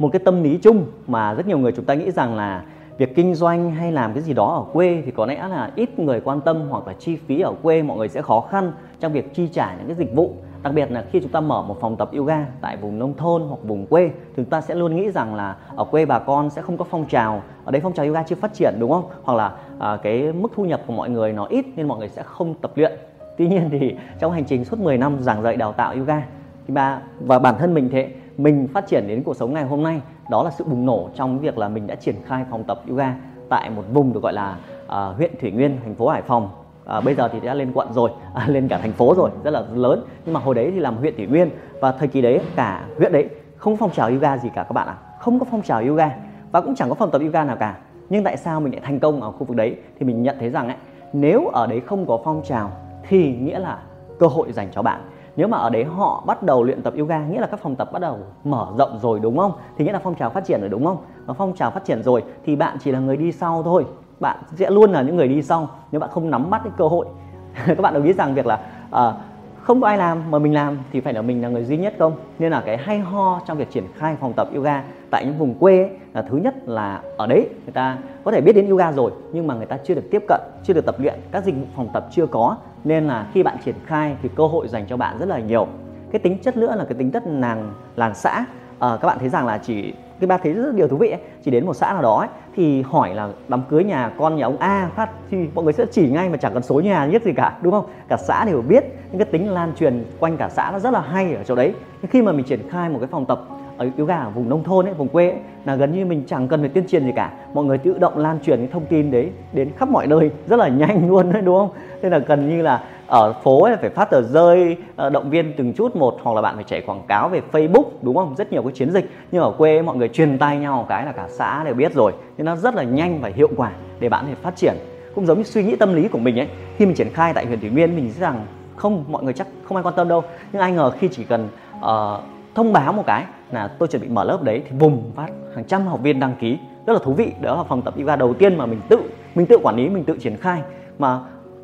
một cái tâm lý chung mà rất nhiều người chúng ta nghĩ rằng là việc kinh doanh hay làm cái gì đó ở quê thì có lẽ là ít người quan tâm hoặc là chi phí ở quê mọi người sẽ khó khăn trong việc chi trả những cái dịch vụ. Đặc biệt là khi chúng ta mở một phòng tập yoga tại vùng nông thôn hoặc vùng quê chúng ta sẽ luôn nghĩ rằng là ở quê bà con sẽ không có phong trào ở đây phong trào yoga chưa phát triển đúng không? Hoặc là à, cái mức thu nhập của mọi người nó ít nên mọi người sẽ không tập luyện. Tuy nhiên thì trong hành trình suốt 10 năm giảng dạy đào tạo yoga thì bà và bản thân mình thế mình phát triển đến cuộc sống ngày hôm nay đó là sự bùng nổ trong việc là mình đã triển khai phòng tập yoga tại một vùng được gọi là uh, huyện Thủy Nguyên, thành phố Hải Phòng. À, bây giờ thì đã lên quận rồi, à, lên cả thành phố rồi, rất là lớn. Nhưng mà hồi đấy thì làm huyện Thủy Nguyên và thời kỳ đấy cả huyện đấy không phong trào yoga gì cả các bạn ạ, à. không có phong trào yoga và cũng chẳng có phòng tập yoga nào cả. Nhưng tại sao mình lại thành công ở khu vực đấy? Thì mình nhận thấy rằng ấy, nếu ở đấy không có phong trào thì nghĩa là cơ hội dành cho bạn nếu mà ở đấy họ bắt đầu luyện tập yoga nghĩa là các phòng tập bắt đầu mở rộng rồi đúng không? Thì nghĩa là phong trào phát triển rồi đúng không? Và phong trào phát triển rồi thì bạn chỉ là người đi sau thôi. Bạn sẽ luôn là những người đi sau nếu bạn không nắm bắt cái cơ hội. Các bạn đồng ý rằng việc là uh, không có ai làm mà mình làm thì phải là mình là người duy nhất không? Nên là cái hay ho trong việc triển khai phòng tập yoga tại những vùng quê ấy, là thứ nhất là ở đấy người ta có thể biết đến yoga rồi nhưng mà người ta chưa được tiếp cận chưa được tập luyện. Các dịch vụ phòng tập chưa có nên là khi bạn triển khai thì cơ hội dành cho bạn rất là nhiều. Cái tính chất nữa là cái tính chất làng làng xã. À, các bạn thấy rằng là chỉ cái ba thấy rất điều thú vị ấy, chỉ đến một xã nào đó ấy, thì hỏi là đám cưới nhà con nhà ông A phát thì mọi người sẽ chỉ ngay mà chẳng cần số nhà nhất gì cả đúng không? Cả xã đều biết. Những cái tính lan truyền quanh cả xã nó rất là hay ở chỗ đấy. Nhưng khi mà mình triển khai một cái phòng tập Ờ, ở yoga ở vùng nông thôn ấy, vùng quê ấy, là gần như mình chẳng cần phải tuyên truyền gì cả. Mọi người tự động lan truyền cái thông tin đấy đến khắp mọi nơi rất là nhanh luôn đấy đúng không? Nên là gần như là ở phố ấy phải phát tờ rơi ờ, động viên từng chút một hoặc là bạn phải chạy quảng cáo về Facebook đúng không? Rất nhiều cái chiến dịch. Nhưng ở quê ấy, mọi người truyền tay nhau cái là cả xã đều biết rồi. Nên nó rất là nhanh và hiệu quả để bạn thể phát triển. Cũng giống như suy nghĩ tâm lý của mình ấy khi mình triển khai tại huyện thủy nguyên mình nghĩ rằng không mọi người chắc không ai quan tâm đâu. Nhưng ai ngờ khi chỉ cần uh, thông báo một cái là tôi chuẩn bị mở lớp đấy thì bùng phát hàng trăm học viên đăng ký. Rất là thú vị đó là phòng tập yoga đầu tiên mà mình tự mình tự quản lý mình tự triển khai. Mà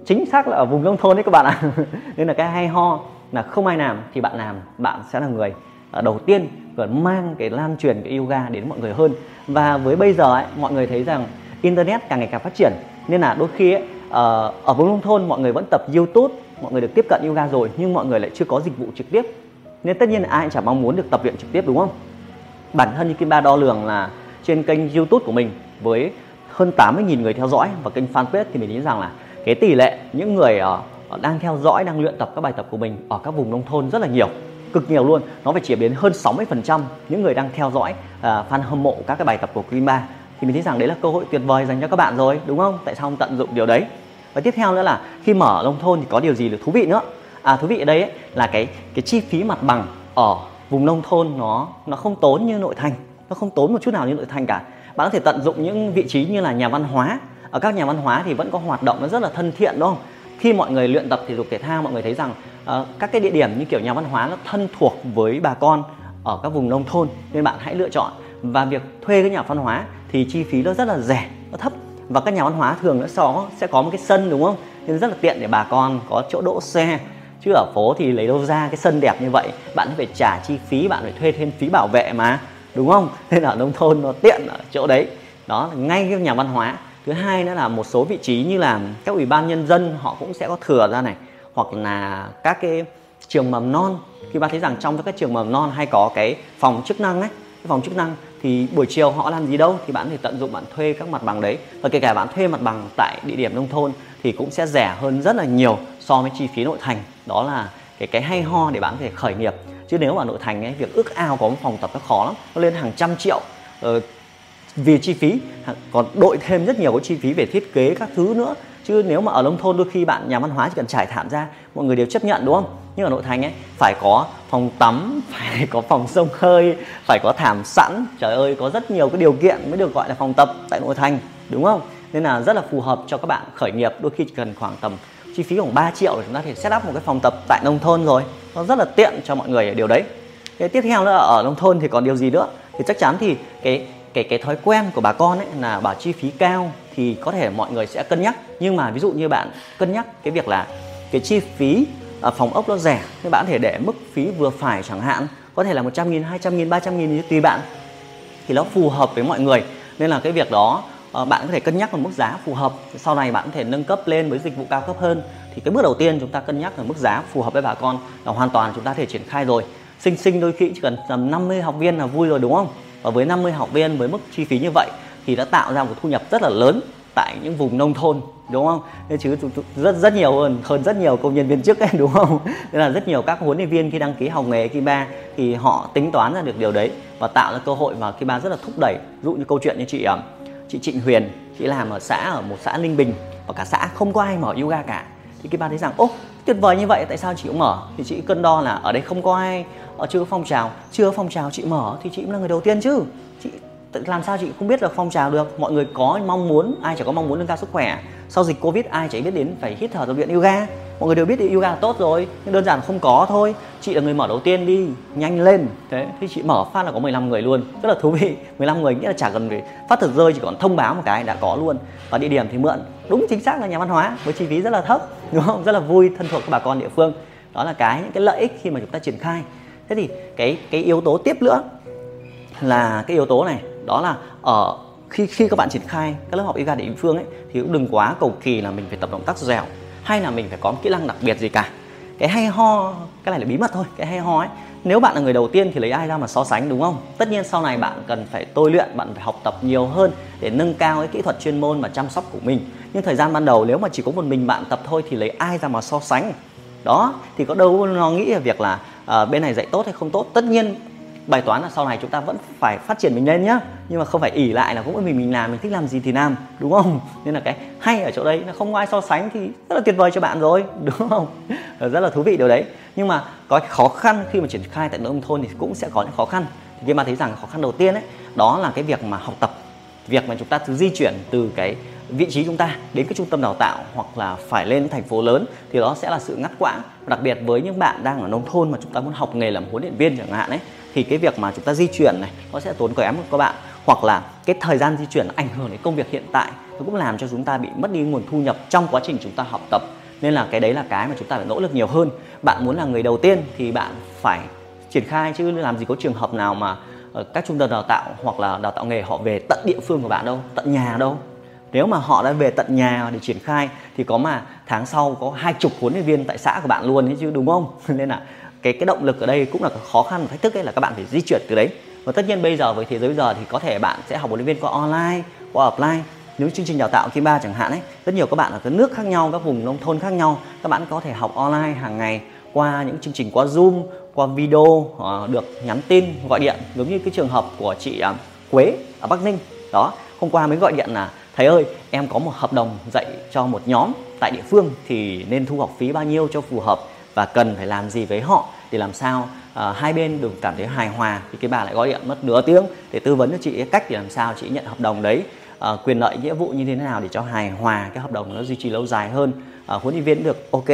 chính xác là ở vùng nông thôn đấy các bạn ạ. Nên là cái hay ho là không ai làm thì bạn làm bạn sẽ là người ờ, đầu tiên và mang cái lan truyền cái yoga đến mọi người hơn. Và với bây giờ ấy, mọi người thấy rằng internet càng ngày càng phát triển nên là đôi khi ấy, ờ, ở vùng nông thôn mọi người vẫn tập youtube mọi người được tiếp cận yoga rồi nhưng mọi người lại chưa có dịch vụ trực tiếp nên tất nhiên là ai cũng chẳng mong muốn được tập luyện trực tiếp đúng không? Bản thân như Kim Ba đo lường là trên kênh YouTube của mình với hơn 80.000 người theo dõi và kênh fanpage thì mình nghĩ rằng là cái tỷ lệ những người uh, đang theo dõi đang luyện tập các bài tập của mình ở các vùng nông thôn rất là nhiều cực nhiều luôn. Nó phải chiếm đến hơn 60% những người đang theo dõi uh, fan hâm mộ các cái bài tập của Kim Ba. Thì mình thấy rằng đấy là cơ hội tuyệt vời dành cho các bạn rồi đúng không? Tại sao không tận dụng điều đấy? Và tiếp theo nữa là khi mở nông thôn thì có điều gì được thú vị nữa? À thú vị ở đây ấy, là cái cái chi phí mặt bằng ở vùng nông thôn nó nó không tốn như nội thành nó không tốn một chút nào như nội thành cả. Bạn có thể tận dụng những vị trí như là nhà văn hóa. Ở các nhà văn hóa thì vẫn có hoạt động nó rất là thân thiện đúng không? Khi mọi người luyện tập thể dục thể thao mọi người thấy rằng uh, các cái địa điểm như kiểu nhà văn hóa nó thân thuộc với bà con ở các vùng nông thôn nên bạn hãy lựa chọn. Và việc thuê cái nhà văn hóa thì chi phí nó rất là rẻ nó thấp. Và các nhà văn hóa thường nó sẽ sẽ có một cái sân đúng không? Nên rất là tiện để bà con có chỗ đỗ xe chứ ở phố thì lấy đâu ra cái sân đẹp như vậy? Bạn phải trả chi phí, bạn phải thuê thêm phí bảo vệ mà. Đúng không? Nên ở nông thôn nó tiện ở chỗ đấy. Đó là ngay cái nhà văn hóa. Thứ hai nữa là một số vị trí như là các ủy ban nhân dân, họ cũng sẽ có thừa ra này. Hoặc là các cái trường mầm non. Khi bạn thấy rằng trong các trường mầm non hay có cái phòng chức năng ấy, cái phòng chức năng thì buổi chiều họ làm gì đâu thì bạn thể tận dụng bạn thuê các mặt bằng đấy. Và kể cả bạn thuê mặt bằng tại địa điểm nông thôn thì cũng sẽ rẻ hơn rất là nhiều so với chi phí nội thành đó là cái cái hay ho để bạn có thể khởi nghiệp. Chứ nếu mà nội thành ấy việc ước ao có một phòng tập nó khó lắm nó lên hàng trăm triệu. Ờ, vì chi phí còn đội thêm rất nhiều cái chi phí về thiết kế các thứ nữa. Chứ nếu mà ở nông thôn đôi khi bạn nhà văn hóa chỉ cần trải thảm ra mọi người đều chấp nhận đúng không? Nhưng ở nội thành ấy phải có phòng tắm phải có phòng sông hơi phải có thảm sẵn. Trời ơi có rất nhiều cái điều kiện mới được gọi là phòng tập tại nội thành đúng không? Nên là rất là phù hợp cho các bạn khởi nghiệp đôi khi chỉ cần khoảng tầm chi phí khoảng 3 triệu để chúng ta thể set up một cái phòng tập tại nông thôn rồi. Nó rất là tiện cho mọi người ở điều đấy. Cái tiếp theo nữa là ở nông thôn thì còn điều gì nữa? Thì chắc chắn thì cái cái cái thói quen của bà con ấy là bảo chi phí cao thì có thể mọi người sẽ cân nhắc. Nhưng mà ví dụ như bạn cân nhắc cái việc là cái chi phí ở phòng ốc nó rẻ thì bạn có thể để mức phí vừa phải chẳng hạn có thể là 100 nghìn, 200 nghìn, 300 nghìn tùy bạn. Thì nó phù hợp với mọi người. Nên là cái việc đó Ờ, bạn có thể cân nhắc một mức giá phù hợp. Sau này bạn có thể nâng cấp lên với dịch vụ cao cấp hơn. Thì cái bước đầu tiên chúng ta cân nhắc là mức giá phù hợp với bà con là hoàn toàn chúng ta có thể triển khai rồi. Sinh sinh đôi khi chỉ cần tầm 50 học viên là vui rồi, đúng không? Và với 50 học viên với mức chi phí như vậy thì đã tạo ra một thu nhập rất là lớn tại những vùng nông thôn, đúng không? Nên chứ rất rất nhiều hơn hơn rất nhiều công nhân viên chức ấy, đúng không? Nên là rất nhiều các huấn luyện viên khi đăng ký học nghề Kiba thì họ tính toán ra được điều đấy và tạo ra cơ hội và Kiba rất là thúc đẩy. Ví dụ như câu chuyện như chị chị Trịnh Huyền, chị làm ở xã, ở một xã Linh Bình, và cả xã không có ai mở yoga cả. Thì cái bà thấy rằng, ô, tuyệt vời như vậy, tại sao chị cũng mở? Thì chị cân đo là, ở đây không có ai ở chưa có phong trào. Chưa phong trào chị mở, thì chị cũng là người đầu tiên chứ. Chị làm sao chị không biết được phong trào được? Mọi người có mong muốn, ai chẳng có mong muốn nâng cao sức khỏe. Sau dịch covid, ai chả biết đến phải hít thở tập luyện yoga mọi người đều biết thì yoga là tốt rồi, nhưng đơn giản không có thôi. Chị là người mở đầu tiên đi, nhanh lên. Thế thì chị mở phát là có 15 người luôn. Rất là thú vị 15 người nghĩa là chả cần phải phát thực rơi, chỉ còn thông báo một cái đã có luôn. Và địa điểm thì mượn, đúng chính xác là nhà văn hóa, với chi phí rất là thấp, đúng không? Rất là vui, thân thuộc với bà con địa phương. Đó là cái, những cái lợi ích khi mà chúng ta triển khai. Thế thì cái cái yếu tố tiếp nữa là cái yếu tố này, đó là ở khi khi các bạn triển khai các lớp học yoga địa phương ấy, thì cũng đừng quá cầu kỳ là mình phải tập động tác dẻo hay là mình phải có một kỹ năng đặc biệt gì cả? Cái hay ho cái này là bí mật thôi cái hay ho ấy. Nếu bạn là người đầu tiên thì lấy ai ra mà so sánh đúng không? Tất nhiên sau này bạn cần phải tôi luyện bạn phải học tập nhiều hơn để nâng cao cái kỹ thuật chuyên môn và chăm sóc của mình. Nhưng thời gian ban đầu nếu mà chỉ có một mình bạn tập thôi thì lấy ai ra mà so sánh? Đó thì có đâu nó nghĩ về việc là uh, bên này dạy tốt hay không tốt? Tất nhiên bài toán là sau này chúng ta vẫn phải phát triển mình lên nhá. Nhưng mà không phải ỉ lại là cũng mình mình làm, mình thích làm gì thì làm, đúng không? Nên là cái hay ở chỗ đấy là không có ai so sánh thì rất là tuyệt vời cho bạn rồi, đúng không? Rất là thú vị điều đấy. Nhưng mà có khó khăn khi mà triển khai tại nông thôn thì cũng sẽ có những khó khăn. Thì cái mà thấy rằng khó khăn đầu tiên ấy, đó là cái việc mà học tập, việc mà chúng ta di chuyển từ cái vị trí chúng ta đến cái trung tâm đào tạo hoặc là phải lên thành phố lớn thì đó sẽ là sự ngắt quãng. Đặc biệt với những bạn đang ở nông thôn mà chúng ta muốn học nghề làm huấn luyện viên chẳng hạn ấy thì cái việc mà chúng ta di chuyển này, nó sẽ tốn kém của các bạn. Hoặc là cái thời gian di chuyển ảnh hưởng đến công việc hiện tại, nó cũng làm cho chúng ta bị mất đi nguồn thu nhập trong quá trình chúng ta học tập. Nên là cái đấy là cái mà chúng ta phải nỗ lực nhiều hơn. Bạn muốn là người đầu tiên thì bạn phải triển khai, chứ làm gì có trường hợp nào mà ờ, các trung tâm đào tạo hoặc là đào tạo nghề họ về tận địa phương của bạn đâu, tận nhà đâu. Nếu mà họ đã về tận nhà để triển khai, thì có mà tháng sau có hai chục huấn luyện viên tại xã của bạn luôn ấy chứ, đúng không? Nên là cái cái động lực ở đây cũng là khó khăn và thách thức ấy là các bạn phải di chuyển từ đấy. Và tất nhiên bây giờ với thế giới bây giờ thì có thể bạn sẽ học huấn luyện viên qua online, qua offline. Nếu chương trình đào tạo kim ba chẳng hạn ấy, rất nhiều các bạn ở các nước khác nhau, các vùng nông thôn khác nhau, các bạn có thể học online hàng ngày qua những chương trình qua zoom, qua video ờ, được nhắn tin, gọi điện. Giống như cái trường hợp của chị ờ, Quế ở Bắc Ninh. Đó, hôm qua mới gọi điện là, thầy ơi, em có một hợp đồng dạy cho một nhóm tại địa phương thì nên thu học phí bao nhiêu cho phù hợp và cần phải làm gì với họ? Thì làm sao uh, hai bên được cảm thấy hài hòa thì cái bà lại gọi điện mất nửa tiếng. Để tư vấn cho chị cách để làm sao chị nhận hợp đồng đấy. Uh, quyền lợi nghĩa vụ như thế nào để cho hài hòa cái hợp đồng nó duy trì lâu dài hơn. Uh, huấn luyện viên được ok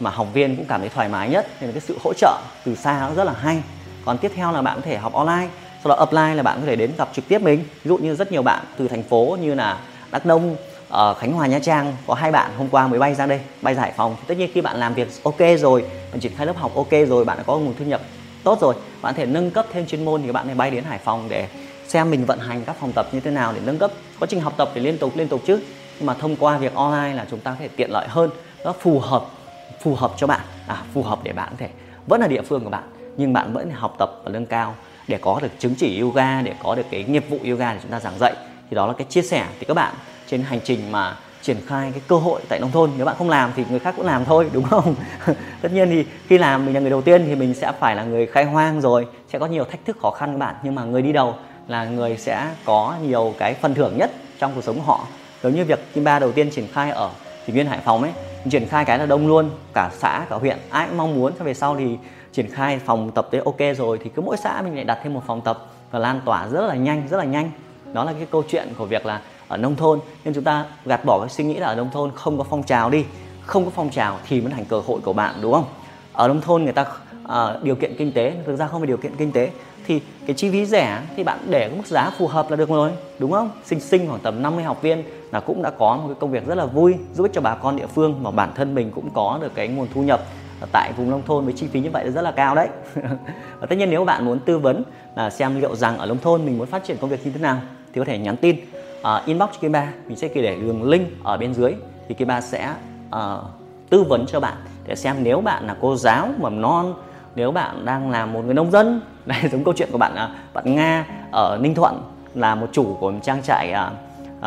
mà học viên cũng cảm thấy thoải mái nhất. Nên là cái sự hỗ trợ từ xa nó rất là hay. Còn tiếp theo là bạn có thể học online sau đó offline là bạn có thể đến gặp trực tiếp mình. Ví dụ như rất nhiều bạn từ thành phố như là đắk nông ở Khánh Hòa Nha Trang có hai bạn hôm qua mới bay ra đây bay giải phòng tất nhiên khi bạn làm việc ok rồi bạn triển khai lớp học ok rồi bạn đã có nguồn thu nhập tốt rồi bạn thể nâng cấp thêm chuyên môn thì bạn này bay đến Hải Phòng để xem mình vận hành các phòng tập như thế nào để nâng cấp. Quá trình học tập để liên tục liên tục chứ. Nhưng mà thông qua việc online là chúng ta có thể tiện lợi hơn nó phù hợp phù hợp cho bạn. À, phù hợp để bạn có thể vẫn là địa phương của bạn nhưng bạn vẫn học tập và nâng cao để có được chứng chỉ yoga để có được cái nghiệp vụ yoga để chúng ta giảng dạy. Thì đó là cái chia sẻ thì các bạn trên hành trình mà triển khai cái cơ hội tại nông thôn. Nếu bạn không làm thì người khác cũng làm thôi, đúng không? Tất nhiên thì khi làm mình là người đầu tiên thì mình sẽ phải là người khai hoang rồi, sẽ có nhiều thách thức khó khăn các bạn. Nhưng mà người đi đầu là người sẽ có nhiều cái phần thưởng nhất trong cuộc sống của họ. Giống như việc Kim Ba đầu tiên triển khai ở Thủy Nguyên, Hải Phòng ấy, triển khai cái là đông luôn, cả xã, cả huyện, ai cũng mong muốn. Cho về sau thì triển khai phòng tập tới ok rồi, thì cứ mỗi xã mình lại đặt thêm một phòng tập và lan tỏa rất là nhanh, rất là nhanh. Đó là cái câu chuyện của việc là ở nông thôn. Nên chúng ta gạt bỏ cái suy nghĩ là ở nông thôn không có phong trào đi. Không có phong trào thì mới thành cơ hội của bạn đúng không? Ở nông thôn người ta à, điều kiện kinh tế thực ra không phải điều kiện kinh tế thì cái chi phí rẻ thì bạn để cái mức giá phù hợp là được rồi đúng không? Sinh sinh khoảng tầm 50 học viên là cũng đã có một cái công việc rất là vui giúp ích cho bà con địa phương mà bản thân mình cũng có được cái nguồn thu nhập tại vùng nông thôn với chi phí như vậy là rất là cao đấy. Và tất nhiên nếu bạn muốn tư vấn là xem liệu rằng ở nông thôn mình muốn phát triển công việc như thế nào thì có thể nhắn tin uh, inbox cho Kiba, mình sẽ để đường link ở bên dưới. Thì Kiba sẽ uh, tư vấn cho bạn để xem nếu bạn là cô giáo mầm non nếu bạn đang là một người nông dân. Này giống câu chuyện của bạn uh, bạn Nga ở Ninh Thuận là một chủ của một trang trại uh,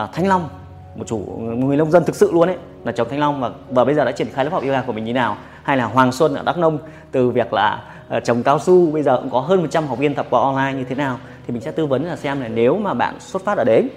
uh, Thanh Long. Một chủ người nông dân thực sự luôn ấy là chồng Thanh Long. Và và bây giờ đã triển khai lớp học yoga của mình như nào? Hay là Hoàng Xuân ở Đắk Nông từ việc là uh, trồng cao su bây giờ cũng có hơn 100 học viên tập qua online như thế nào? Thì mình sẽ tư vấn là xem là nếu mà bạn xuất phát ở đấy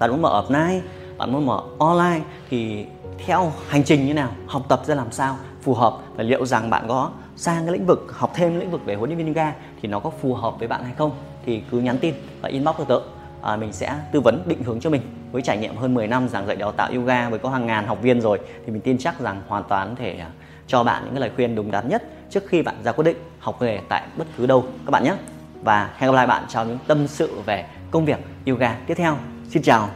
bạn muốn mở offline bạn muốn mở online thì theo hành trình như nào học tập ra làm sao phù hợp và liệu rằng bạn có sang cái lĩnh vực học thêm lĩnh vực về huấn luyện viên yoga thì nó có phù hợp với bạn hay không thì cứ nhắn tin và inbox cho tớ. À, mình sẽ tư vấn định hướng cho mình. Với trải nghiệm hơn 10 năm giảng dạy đào tạo yoga với có hàng ngàn học viên rồi thì mình tin chắc rằng hoàn toàn thể à, cho bạn những cái lời khuyên đúng đắn nhất trước khi bạn ra quyết định học nghề tại bất cứ đâu. Các bạn nhé. Và hẹn gặp lại bạn trong những tâm sự về công việc yoga tiếp theo. Xin chào